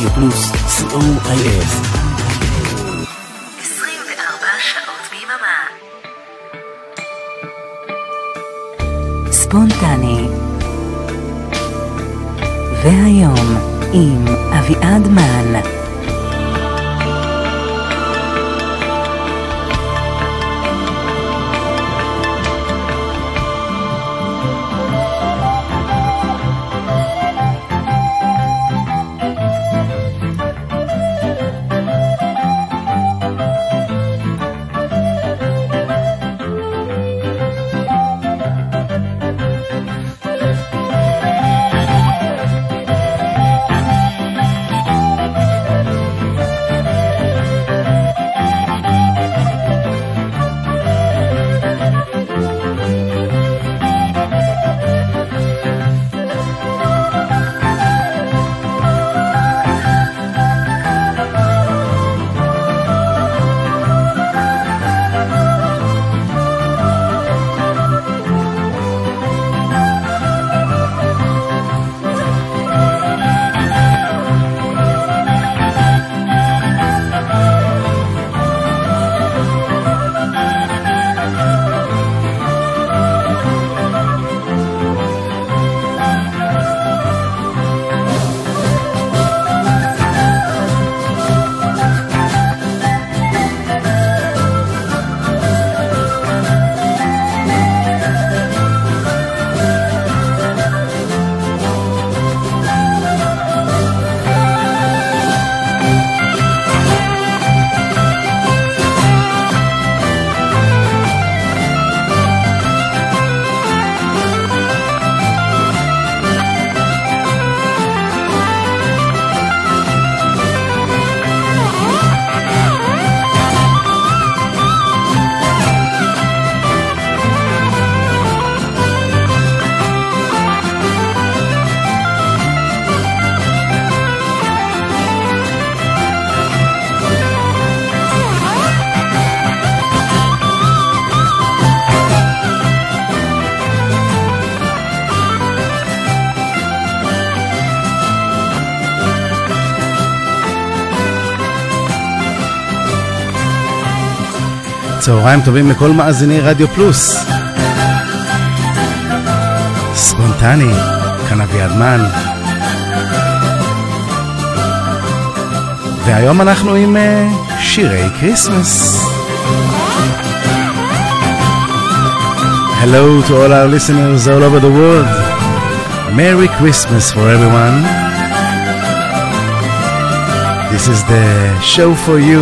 רדיו פלוס, co.il. 24 שעות ביממה. ספונטני. והיום עם אביעד מן. צהריים טובים לכל מאזיני רדיו פלוס. ספונטני, כאן אביעד מן. והיום אנחנו עם uh, שירי כריסמס. Hello to all our listeners all over the world. Merry Christmas for everyone. This is the show for you.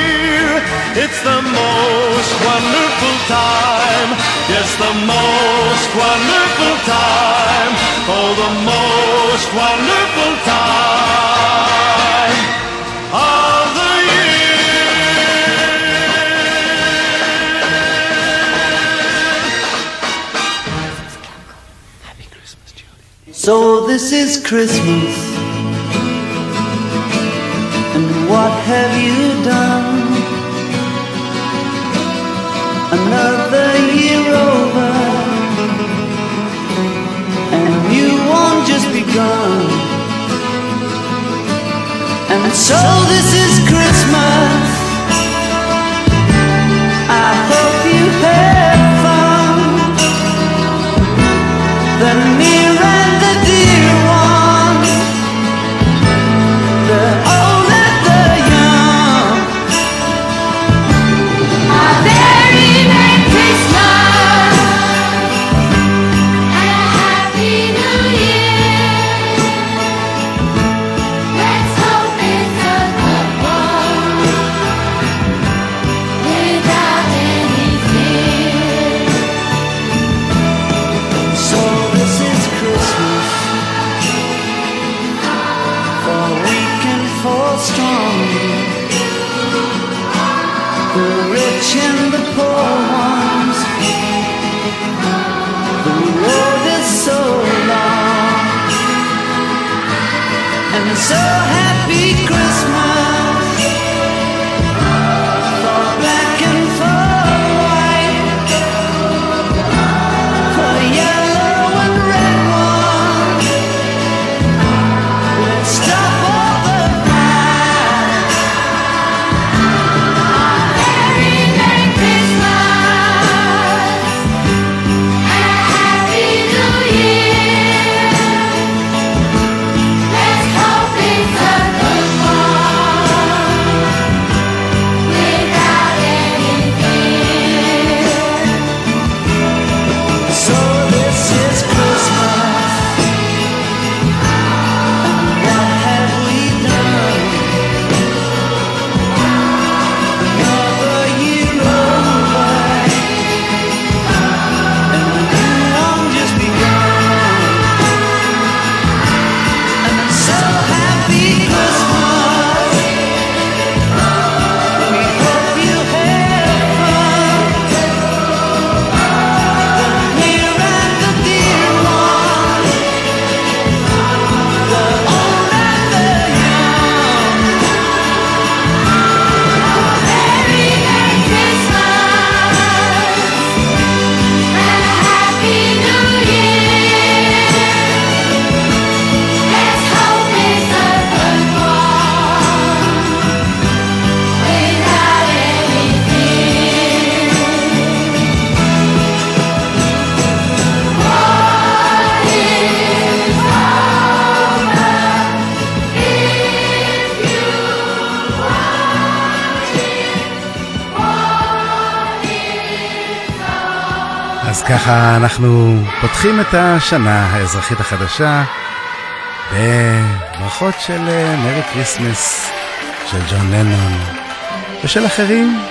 It's the most wonderful time. Yes, the most wonderful time. Oh, the most wonderful time of the year. So this is Christmas. begun. And so this is Christmas. וככה אנחנו פותחים את השנה האזרחית החדשה בברכות של אה, מרי קריסמס של ג'ון לנון ושל אחרים.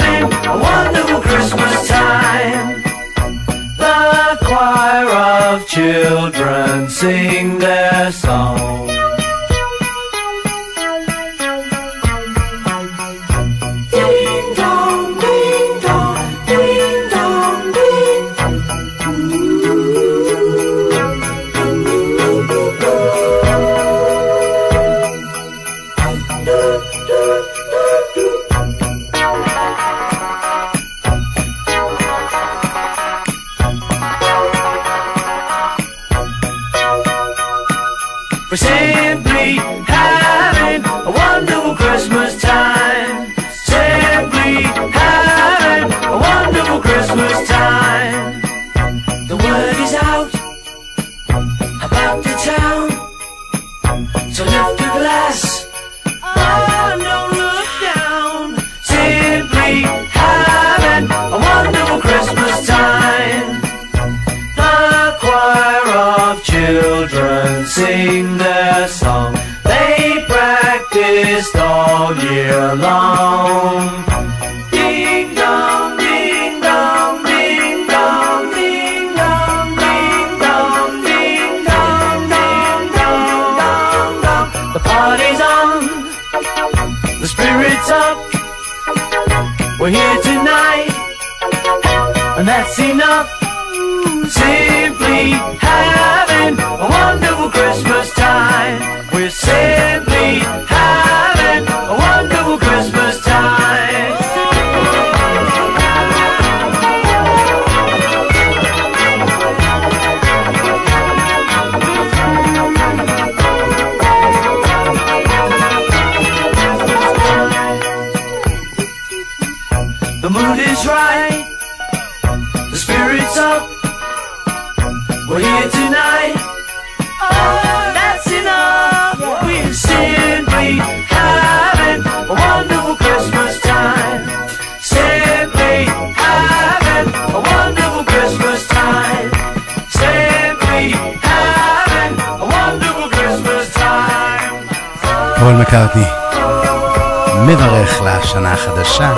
Children sing their song. spirits up. We're here tonight, and that's enough. Simply having a wonderful Christmas. פול מקארטני מברך לשנה החדשה.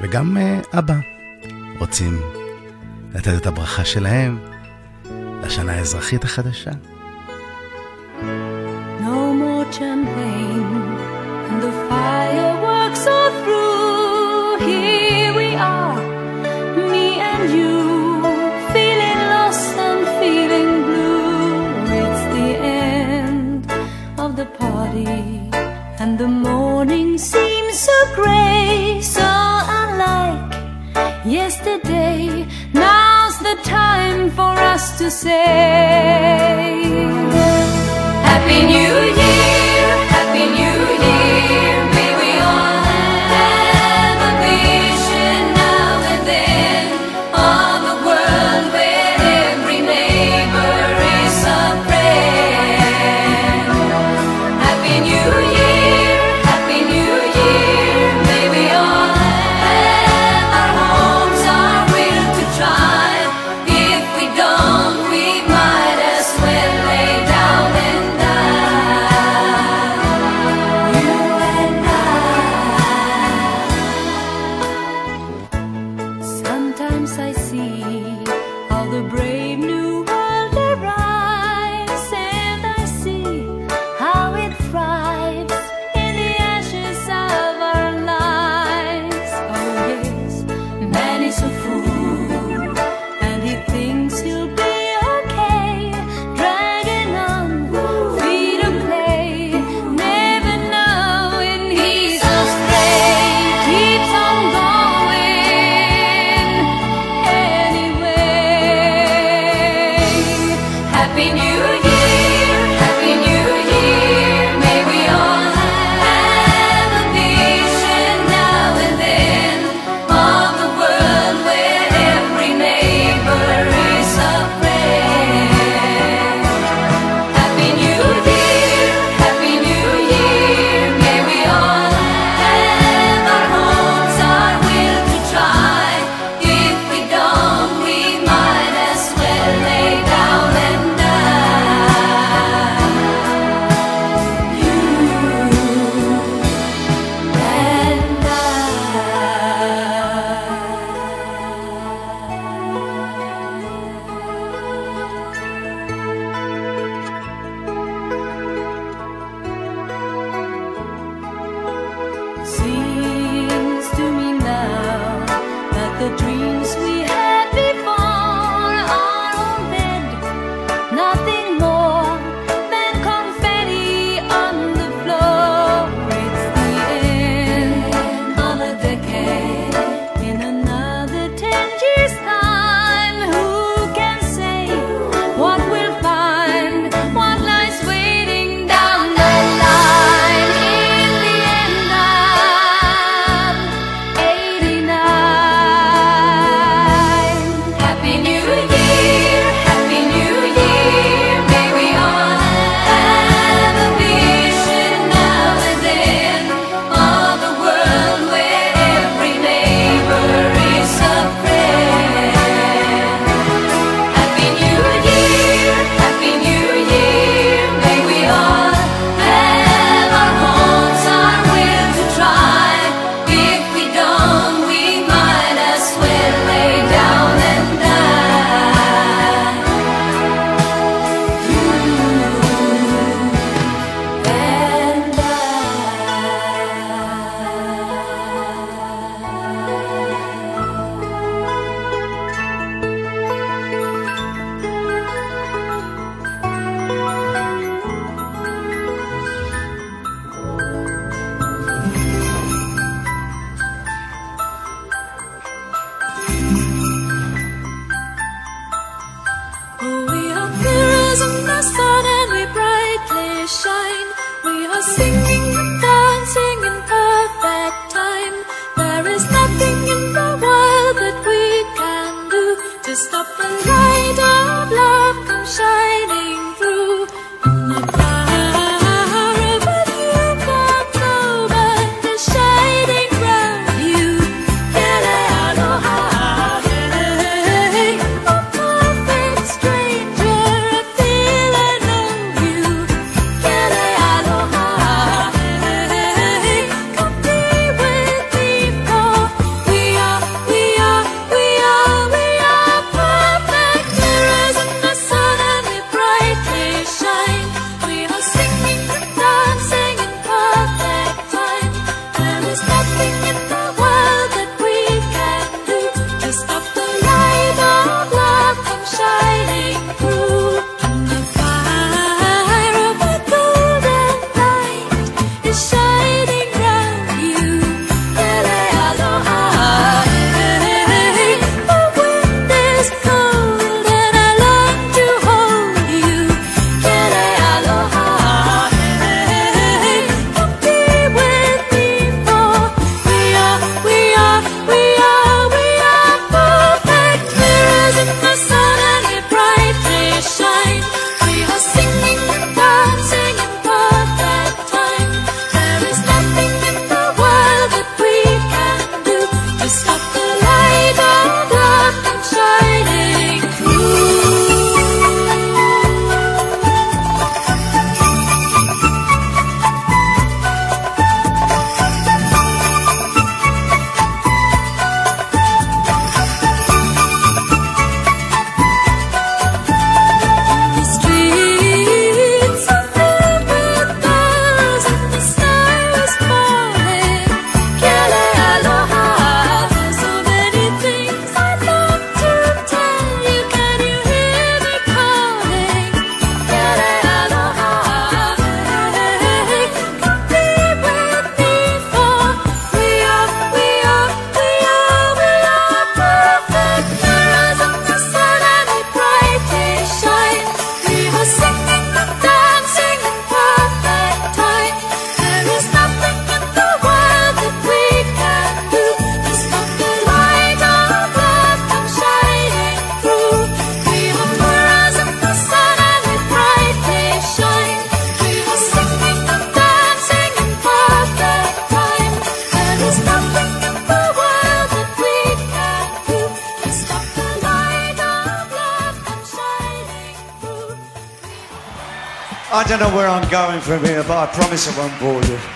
וגם אה, אבא רוצים לתת את הברכה שלהם. האזרחית החדשה? To say Happy New Year,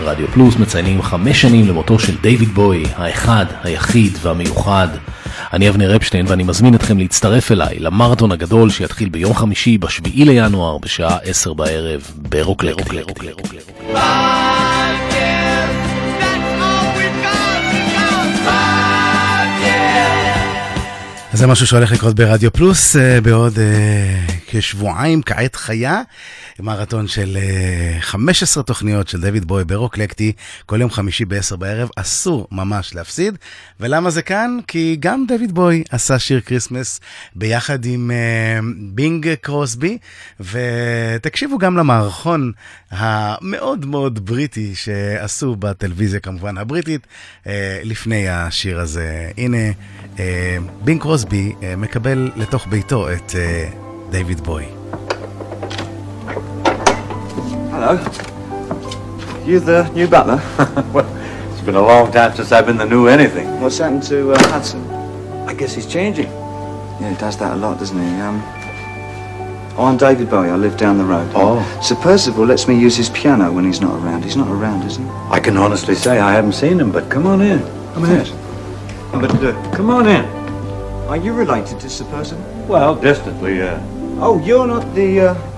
רדיו פלוס מציינים חמש שנים למותו של דיוויד בוי, האחד, היחיד והמיוחד. אני אבנר אפשטיין ואני מזמין אתכם להצטרף אליי למרתון הגדול שיתחיל ביום חמישי בשביעי לינואר בשעה עשר בערב ברוקלקטי. אז זה משהו שהולך לקרות ברדיו פלוס אה, בעוד אה, כשבועיים, כעת חיה. מרתון של אה, 15 תוכניות של דויד בוי ברוקלקטי, כל יום חמישי ב-10 בערב, אסור ממש להפסיד. ולמה זה כאן? כי גם דויד בוי עשה שיר כריסמס ביחד עם אה, בינג קרוסבי, ותקשיבו גם למערכון המאוד מאוד בריטי שעשו בטלוויזיה כמובן הבריטית אה, לפני השיר הזה. הנה, אה, בינג קרוסבי אה, מקבל לתוך ביתו את אה, דיוויד בוי. Hello. You the new butler? well, it's been a long time since I've been the new anything. What's happened to uh, Hudson? I guess he's changing. Yeah, he does that a lot, doesn't he? Um, oh, I'm David Bowie. I live down the road. Oh. Sir Percival lets me use his piano when he's not around. He's not around, is he? I can honestly say I haven't seen him, but come on in. Come in. But uh, Come on in. are you related to Sir Percival? Well, distantly, yeah. Oh, you're not the uh,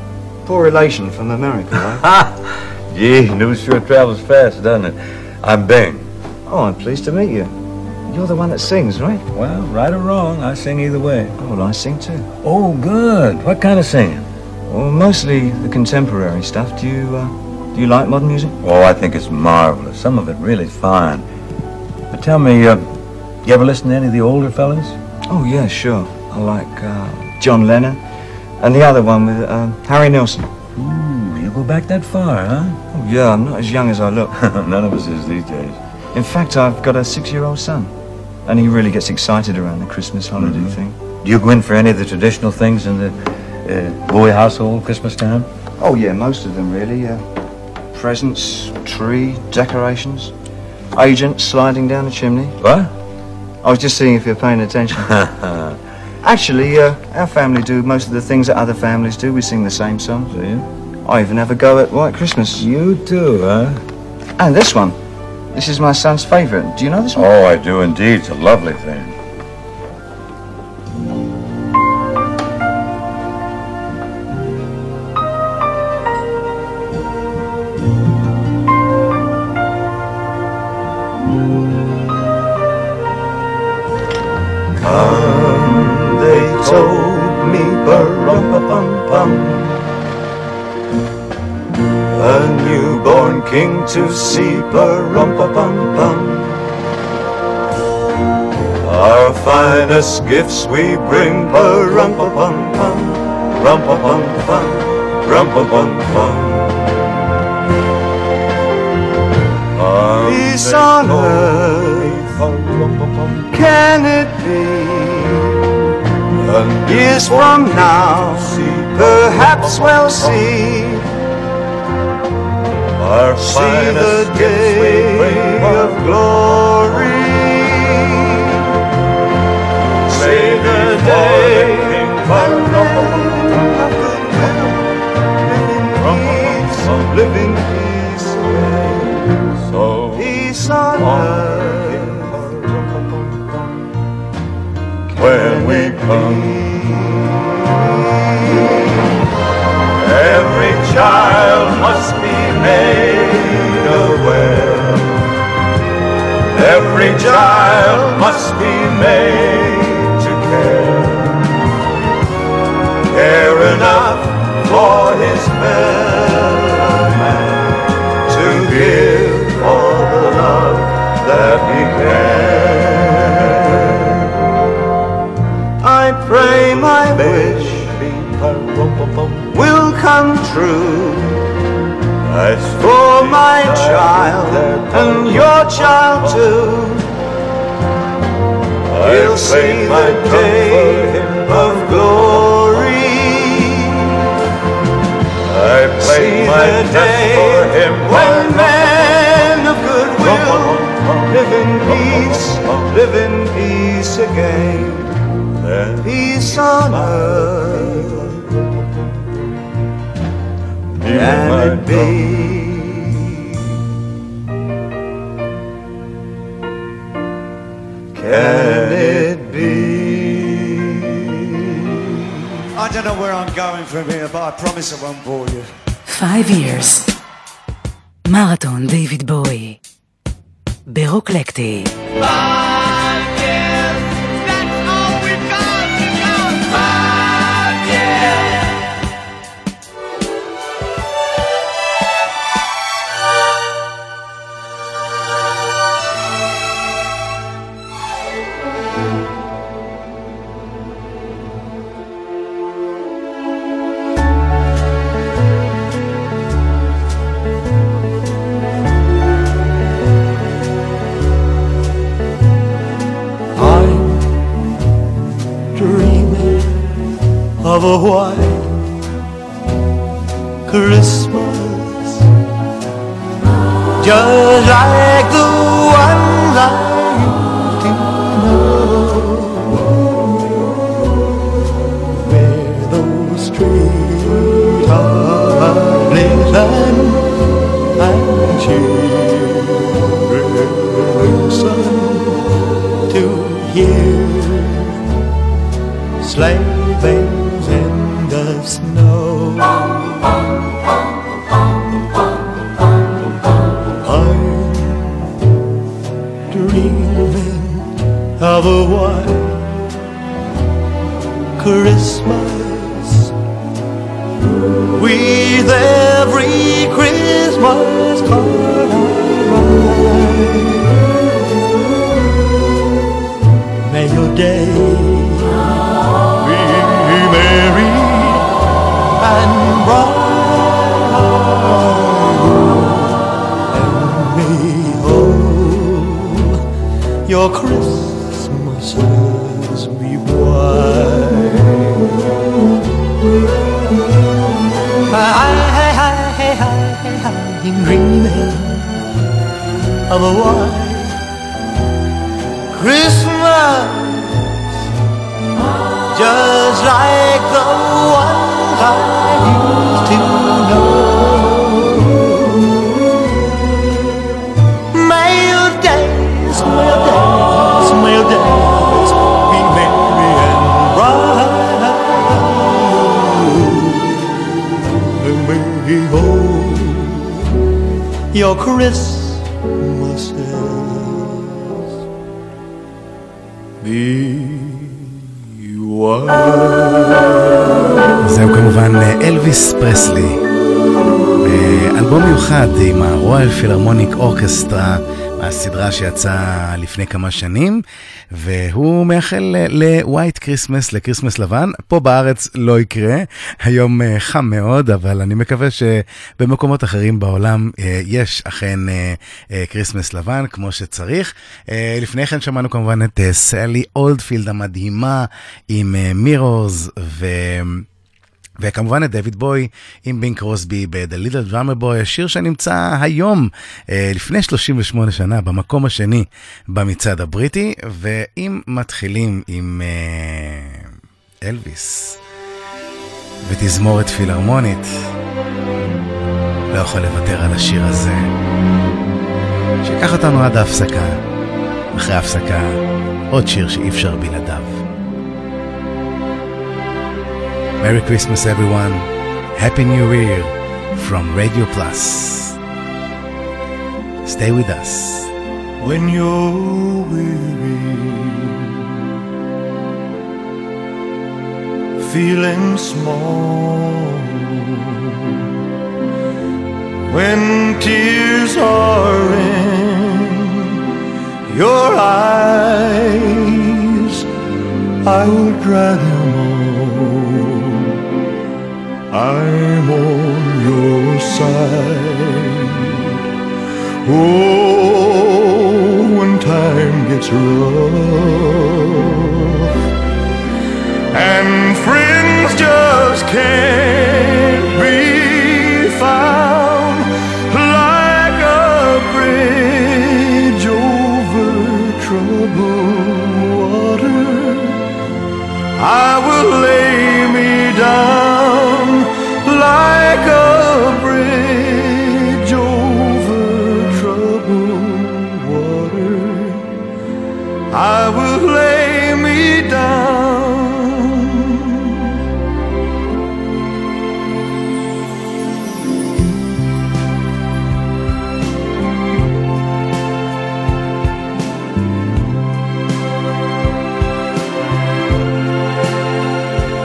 poor relation from America, right? Ha! Gee, news sure travels fast, doesn't it? I'm Bing. oh, I'm pleased to meet you. You're the one that sings, right? Well, right or wrong, I sing either way. Oh, well, I sing too. Oh, good. What kind of singing? Well, mostly the contemporary stuff. Do you uh, do you like modern music? Oh, I think it's marvelous. Some of it really fine. But tell me, uh, you ever listen to any of the older fellas? Oh, yeah, sure. I like uh, John Lennon and the other one with uh, Harry Nilsson. Ooh, you go back that far, huh? Oh, yeah, I'm not as young as I look. None of us is these days. In fact, I've got a six-year-old son, and he really gets excited around the Christmas holiday thing. Do you go in for any of the traditional things in the uh, Bowie household Christmas time? Oh, yeah, most of them really. Uh, presents, tree, decorations, agents sliding down the chimney. What? I was just seeing if you're paying attention. Actually, uh, our family do most of the things that other families do. We sing the same songs. Do you? I even have a go at White Christmas. You do, huh? And this one. This is my son's favourite. Do you know this one? Oh, I do indeed. It's a lovely thing. King to see, per rumpa bum bum Our finest gifts we bring, rum pa pum pum, rum pa pum pum, rum pa pum pum. Peace on earth, can it be? Years from now, perhaps we'll see. Our See the day of glory. See the day of glory. From living peace, so peace on earth when we come. Every child must be made. Every child must be made to care. Care enough for his fellow man to give all the love that he can. I pray my wish will come true. As for my child and your child too, he'll see the day of glory. I see the day when men of goodwill live in peace, live in peace again. Peace on earth. Can it be? Can it be? I don't know where I'm going from here, but I promise I won't bore you. Five years. מרתון דיוויד בואי. ברוקלקטי. I'm Of a white dreaming of a white Christmas with every Christmas card I write. May your day your Christmases be white. I'm dreaming of a white Christmas, just like the ones I used to your Christmases be white. זהו כמובן אה, אלוויס פרסלי. אה, אלבום מיוחד עם הרויאל פילהרמוניק אורקסטרה מהסדרה שיצאה לפני כמה שנים, והוא מייחל לווייט כריסמס, לכריסמס לבן. פה בארץ לא יקרה, היום אה, חם מאוד, אבל אני מקווה שבמקומות אחרים בעולם אה, יש אכן אה, אה, לבן כמו שצריך. לפני כן שמענו כמובן את סלי אולדפילד המדהימה עם מירורס ו... וכמובן את דויד בוי עם בינק קרוסבי ב-The Little Drummer Boy, השיר שנמצא היום, אה, לפני 38 שנה, במקום השני במצעד הבריטי, ואם מתחילים עם אה, אלוויס ותזמורת פילהרמונית, לא יכול לוותר על השיר הזה, שיקח אותנו עד ההפסקה. אחרי ההפסקה, עוד שיר שאי אפשר בלעדיו. Merry Christmas everyone, Happy New Year from Radio Plus. Stay with us. when you're weary, feeling small, when tears are in your eyes, I will dry them all. I'm on your side. Oh, when time gets rough and friends just can't be found like a bridge over troubled water. I will lay me down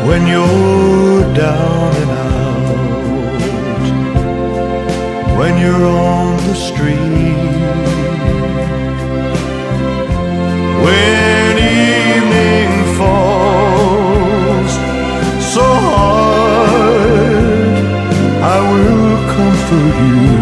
when you're down and out, when you're on the street, when evening falls so hard, I will comfort you.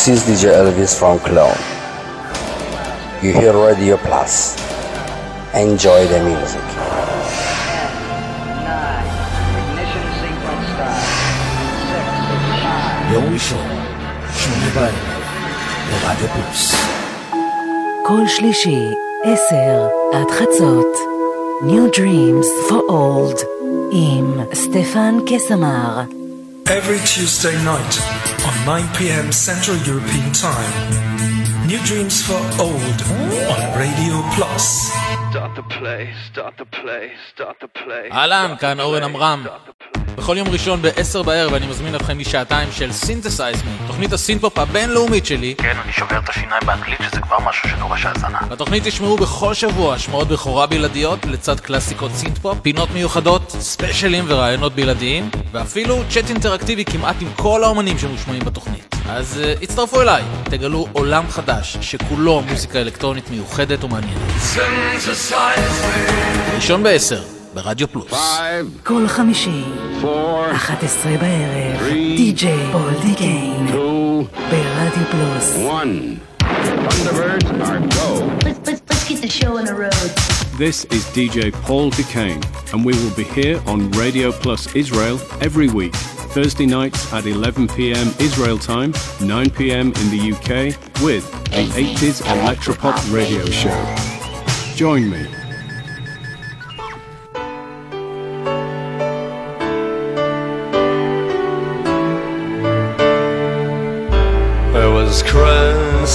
this is DJ Elvis from Cologne. You hear Radio Plus. Enjoy the music. יום ראשון, שמונה בערב, ברדיו פלוס. כל שלישי, עשר עד חצות. New Dreams for Old עם סטפן קסמר. Every Tuesday night on 9 p.m. Central European Time. New Dreams for Old on Radio Plus. start the play, start the play, start the play. אהלן, כאן אורן עמרם. בכל יום ראשון ב-10 בערב אני מזמין אתכם לשעתיים של סינתסייז מי, תוכנית הסינפופ הבינלאומית שלי. כן, אני שובר את השיניים באנגלית שזה כבר משהו שדורש האזנה. בתוכנית תשמעו בכל שבוע השמעות בכורה בלעדיות לצד קלאסיקות סינתפופ, פינות מיוחדות, ספיישלים ורעיונות בלעדיים, ואפילו צ'אט אינטראקטיבי כמעט עם כל האומנים שמושמעים בתוכנית. אז uh, הצטרפו אליי, תגלו עולם חדש שכולו מוזיקה אלקטרונית מיוחדת ומעניינת. ראשון ב-10, ברדיו פלוס. כל חמישי, 11 בערב, די.ג'יי פול דיקיין, ברדיו פלוס. Thunderbirds are go. Let's, let's, let's get the show on the road. This is DJ Paul Duquesne, and we will be here on Radio Plus Israel every week. Thursday nights at 11 pm Israel time, 9 pm in the UK, with the 80s Electropop radio show. Join me.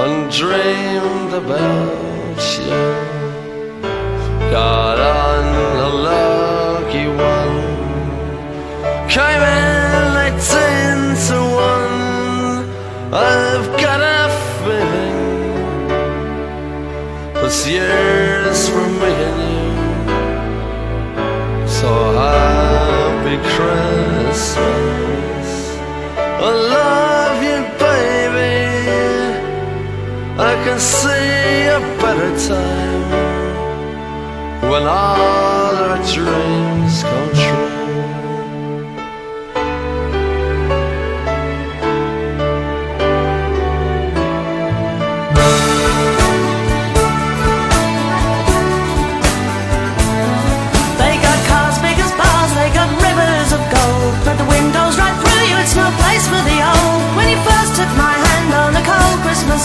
and dreamed about you. Got on a lucky one, came in eighteen to one. I've got a feeling this year's see a better time when all our dreams come true.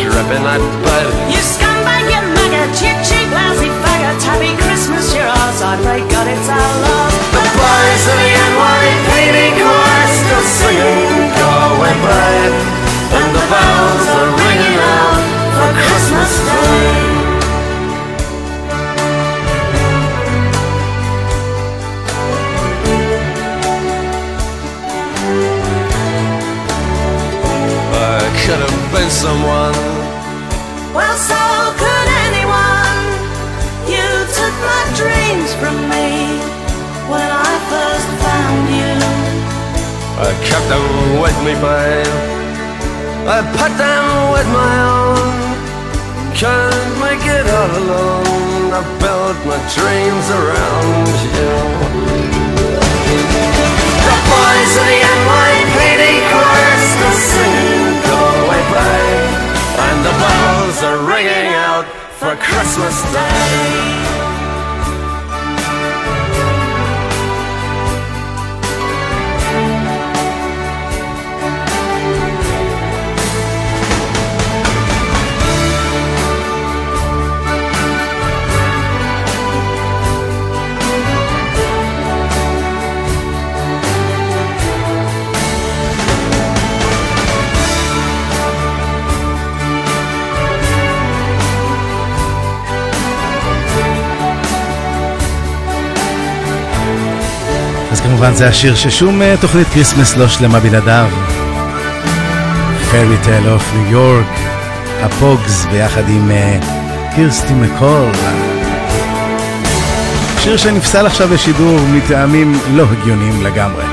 Dripping night bed. You scumbag, you maggot, you cheap, lousy faggot. Happy Christmas, you're ours. I pray God it's our love. The boys of the NYPD choir still singing, Go away, babe. And the bells are ringing out for Christmas Day. I could have been someone. Well, so could anyone. You took my dreams from me when I first found you. I kept them with me, babe. I put them with my own. Can't make it all alone. I built my dreams around you. The boys of the NYPD Christmas כמובן זה השיר ששום אה, תוכנית כריסמס לא שלמה בלעדיו. Fairy Tale of New York, הפוגס ביחד עם אה, קירסטי מקול. שיר שנפסל עכשיו לשידור מטעמים לא הגיוניים לגמרי.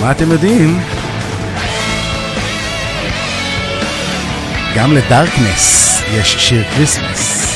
מה אתם יודעים? גם לדארקנס. Yes, you should. Is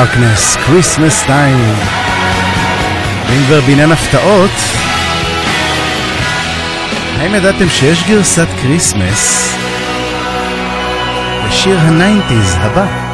דארקנס, כריסמס טיים. ואם כבר בעניין הפתעות, האם ידעתם שיש גרסת כריסמס בשיר הניינטיז הבא?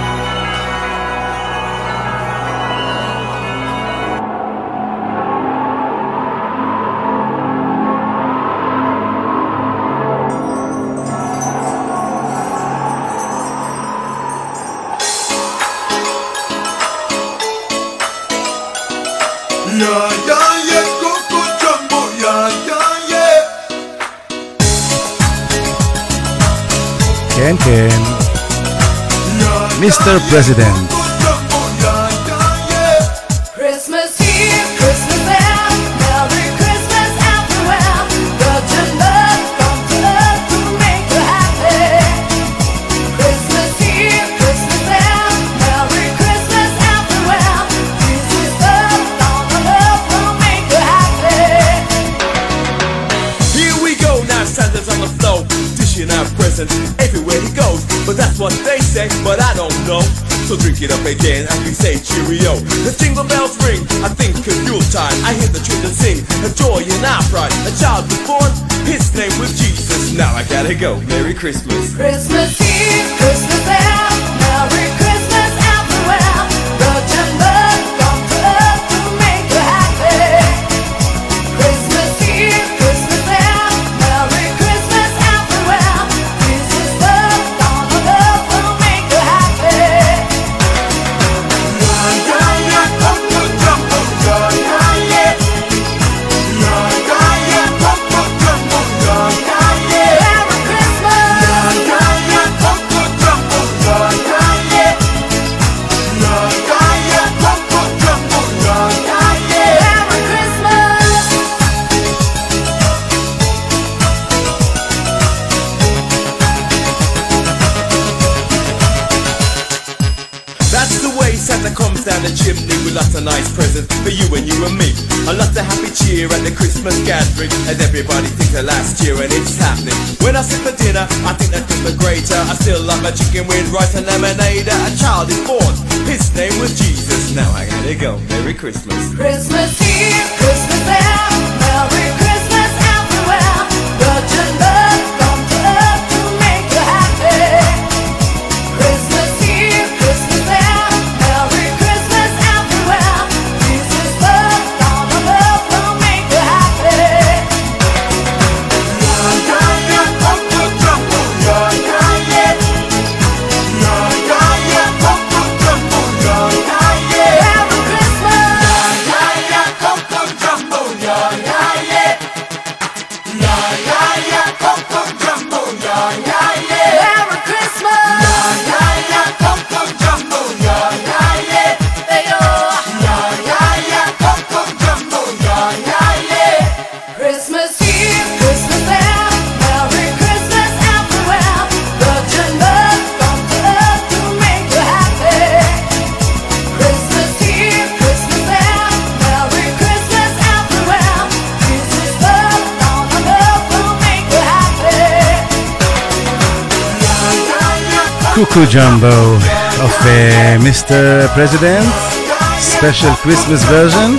Mr. President. Pick it up again as we say cheerio. The jingle bells ring, I think it's Yuletide. I hear the children sing, a joy and our pride. A child was born, his name was Jesus. Now I gotta go. Merry Christmas. Christmas Jamboo of uh, Mr. President, special Christmas version.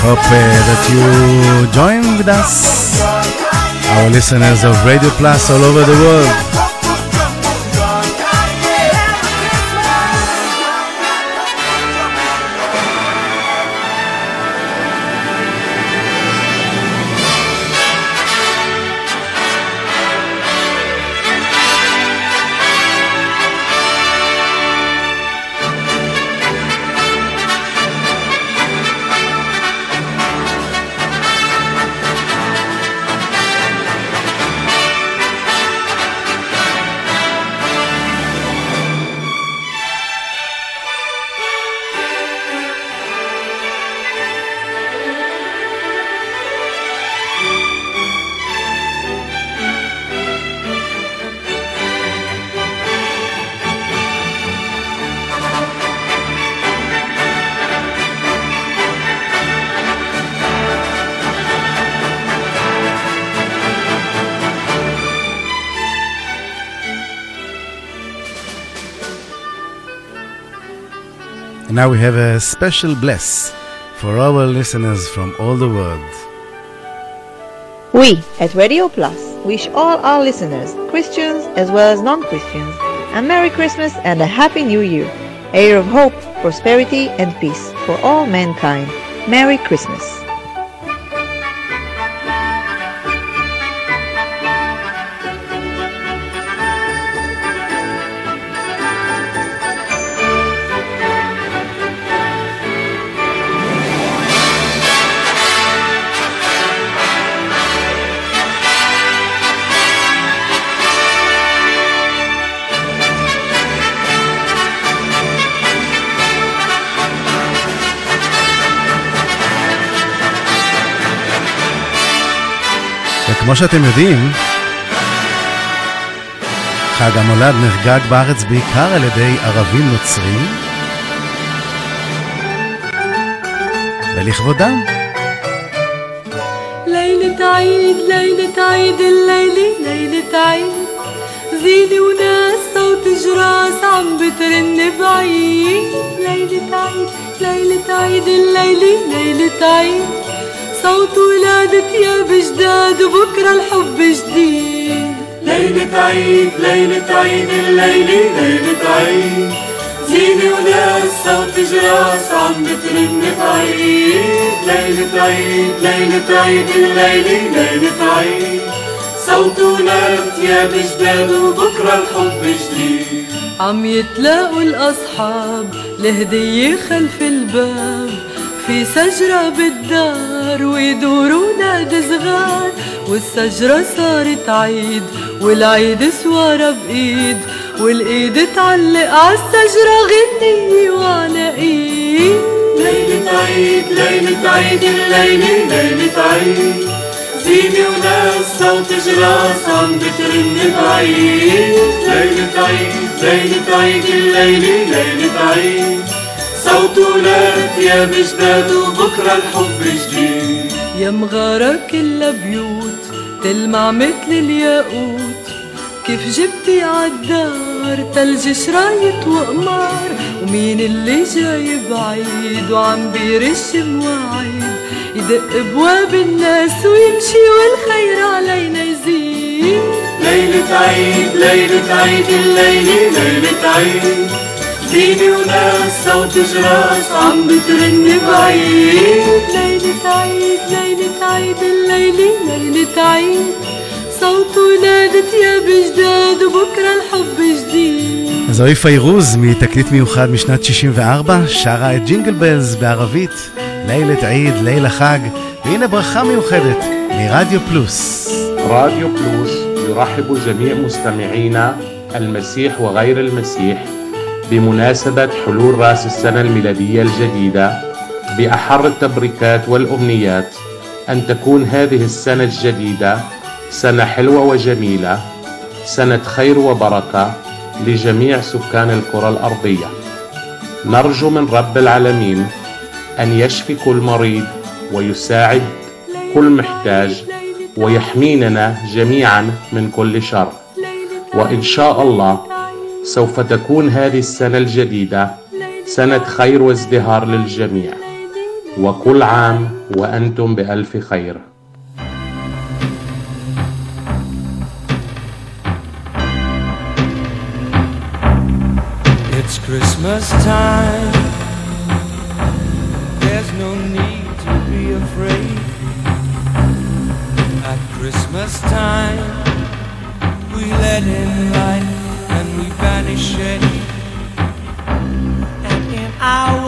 Hope uh, that you join with us, our listeners of Radio Plus all over the world. Now we have a special bless for our listeners from all the world. We at Radio Plus wish all our listeners, Christians as well as non Christians, a Merry Christmas and a Happy New Year, a year of hope, prosperity, and peace for all mankind. Merry Christmas. וכמו שאתם יודעים, חג המולד נחגג בארץ בעיקר על ידי ערבים נוצרים, ולכבודם. ليلة عيد ليلة عيد الليلة ليلة عيد زينة وناس صوت جراس عم بترن بعيد ليلة عيد ليلة عيد الليلة ليلة عيد صوت ولادة يا بجداد وبكرة الحب جديد. ليلة عيد ليلة عيد الليلة ليلة عيد. زينة وناس صوت جراس عم بترن بعيد. ليلة عيد ليلة عيد الليلة ليلة عيد. صوت ولاد يا بجداد وبكرة الحب جديد. عم يتلاقوا الأصحاب لهدية خلف الباب. في شجرة بالدار ويدوروا ناد صغار والشجرة صارت عيد والعيد سوارة بإيد والإيد تعلق عالشجرة غنية وعلى إيد. ليلة عيد ليلة عيد الليلة ليلة عيد. زينة وناس صوت جراس عم بترن بعيد ليلة عيد ليلة عيد الليلة ليلة عيد. صوت ولاد ثياب جداد وبكرة الحب جديد. يا مغارة كلها بيوت تلمع مثل الياقوت. كيف جبتي عالدار تلج شرايط وقمار ومين اللي جاي بعيد وعم بيرش مواعيد يدق بواب الناس ويمشي والخير علينا يزيد. ليلة عيد ليلة عيد الليلة ليلة عيد. زينة وناس صوت جراس عم بترن بعيد ليلة عيد ليلة عيد الليلة ليلة عيد صوت ولاد ثياب جداد وبكرة الحب جديد זוהי פיירוז מתקליט מיוחד משנת 64, שרה את ג'ינגל בלז בערבית, לילת עיד, ליל החג, והנה ברכה מיוחדת מרדיו פלוס. راديو بلوس يرحب جميع مستمعينا المسيح وغير المسيح بمناسبة حلول رأس السنة الميلادية الجديدة بأحر التبريكات والأمنيات أن تكون هذه السنة الجديدة سنة حلوة وجميلة سنة خير وبركة لجميع سكان الكرة الأرضية. نرجو من رب العالمين أن يشفي كل مريض ويساعد كل محتاج ويحميننا جميعا من كل شر. وإن شاء الله سوف تكون هذه السنة الجديدة سنة خير وازدهار للجميع وكل عام وأنتم بألف خير It's Christmas time. There's no need to be afraid. At Christmas time, we let in light banish. And in our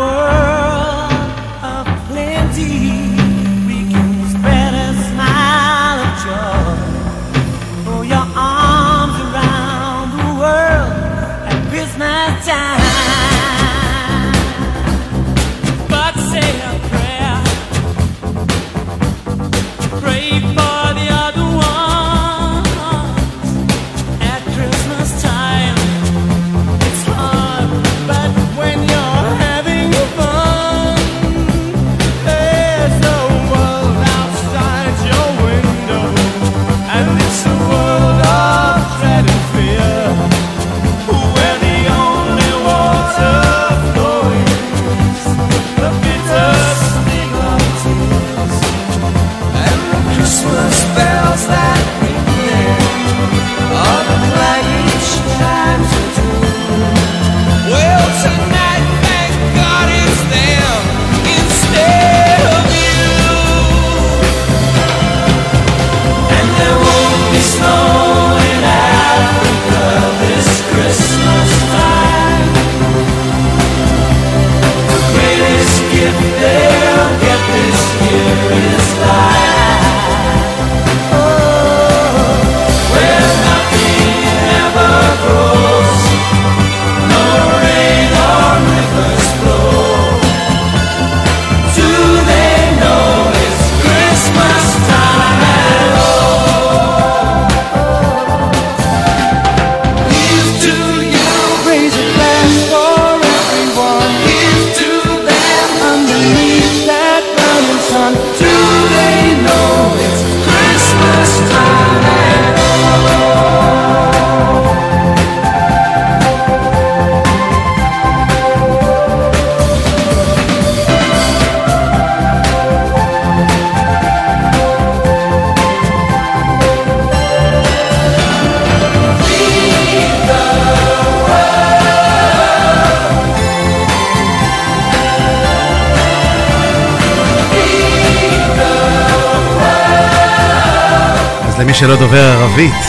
שלא דובר ערבית,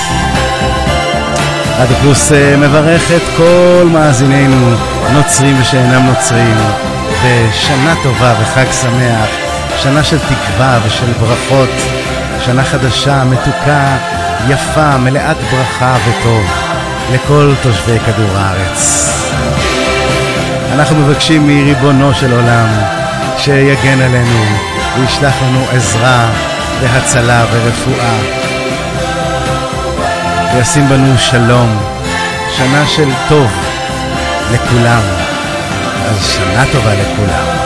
רדיו פלוס אה, מברך את כל מאזינינו, נוצרים ושאינם נוצרים, בשנה טובה וחג שמח, שנה של תקווה ושל ברכות, שנה חדשה, מתוקה, יפה, מלאת ברכה וטוב, לכל תושבי כדור הארץ. אנחנו מבקשים מריבונו של עולם שיגן עלינו וישלח לנו עזרה והצלה ורפואה. וישים בנו שלום. שנה של טוב לכולם. אז שנה טובה לכולם.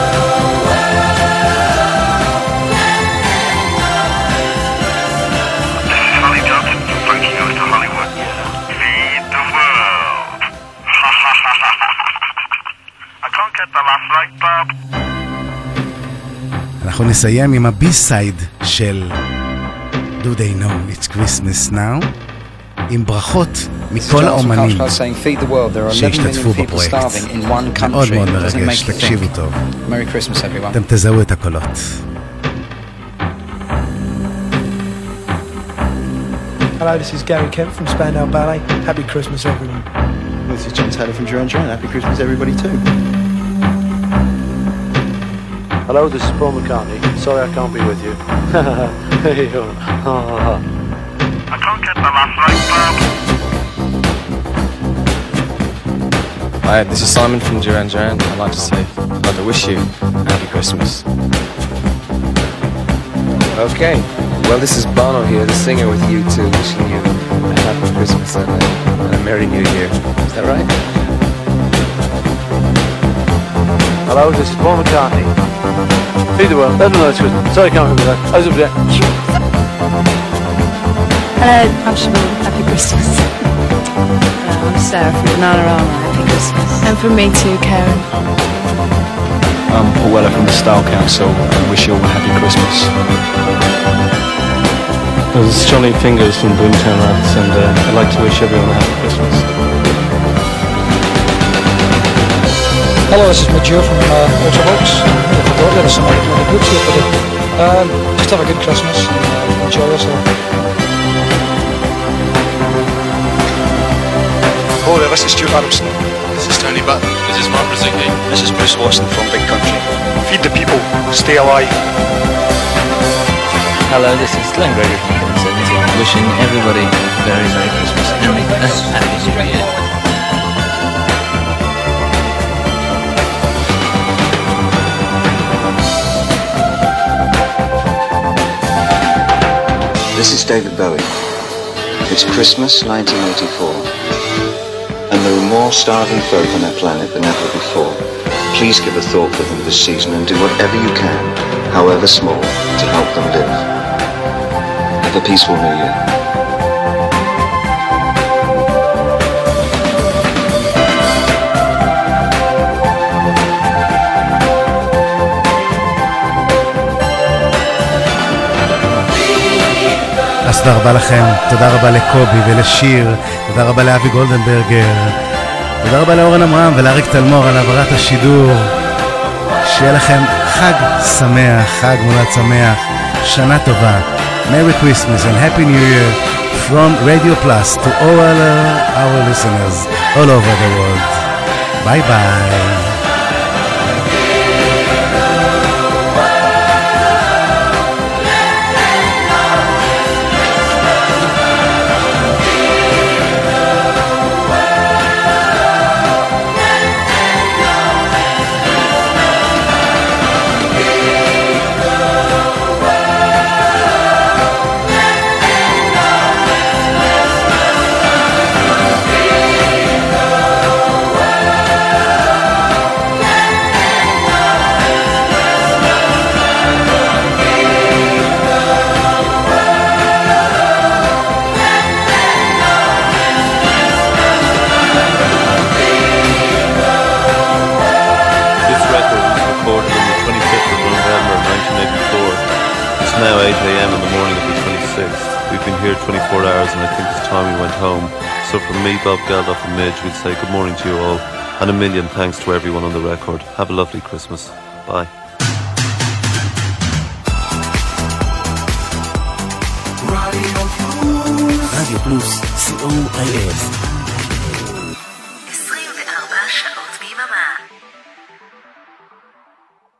אנחנו נסיים עם הבי-סייד של Do They Know It's Christmas Now? עם ברכות מכל האומנים saying, feed the world. There are 11 שהשתתפו million people בפרויקט. starving in one country. מאוד מאוד Doesn't מרגש, make you תקשיבו think. טוב. Merry Christmas, everyone. אתם תזהו את הקולות. Hello, this is Gary Kemp from Spandau Ballet. Happy Christmas, everyone. This is John Taylor from Duran Duran. Happy Christmas, everybody, too. Hello, this is Paul McCartney. Sorry I can't be with you. Hi, this is Simon from Duran Duran. I'd like to say, I'd like to wish you a happy Christmas. Okay, well, this is Bono here, the singer with U2, wishing you a happy Christmas and a, and a Merry New Year. Is that right? Hello, this is Paul McCartney. Feed the world. Let them know it's Christmas. Sorry I can't be with you. I was up there. Hello, I'm Siobhan. Happy Christmas. Hello, I'm Sarah from Bananarama. Happy Christmas. And from me too, Keren. I'm Paul Weller from the Style Council and wish you all a happy Christmas. This is Johnny Fingers from Boomtown Rats, and uh, I'd like to wish everyone a happy Christmas. Hello, this is Midge Ure from uh, Ultravox. I forgot there was somebody in the groups here today. Um, just have a good Christmas and uh, enjoy yourself. This is Stuart Adamson. This is Tony Butler. This is Mark Brzezicki. This is Bruce Watson from Big Country. Feed the people, stay alive. Hello, this is Glenn Gregory from Conservative, wishing everybody a very Merry Christmas and a Happy New Year. This is David Bowie. It's Christmas 1984, and there are more starving folk on our planet than ever before. Please give a thought for them this season and do whatever you can, however small, to help them live. Have a peaceful New Year. תודה רבה לכם, תודה רבה לקובי ולשיר, תודה רבה לאבי גולדנברגר, תודה רבה לאורן עמרם ולאריק תלמור על העברת השידור. שיהיה לכם חג שמח, חג מולד שמח, שנה טובה. Merry Christmas and Happy New Year from Radio Plus to all uh, our listeners all over the world. Bye bye. home. So from me, Bob Geldof and Midge, we'd say good morning to you all and a million thanks to everyone on the record. Have a lovely Christmas. Bye. Radio Plus, Radio COIF.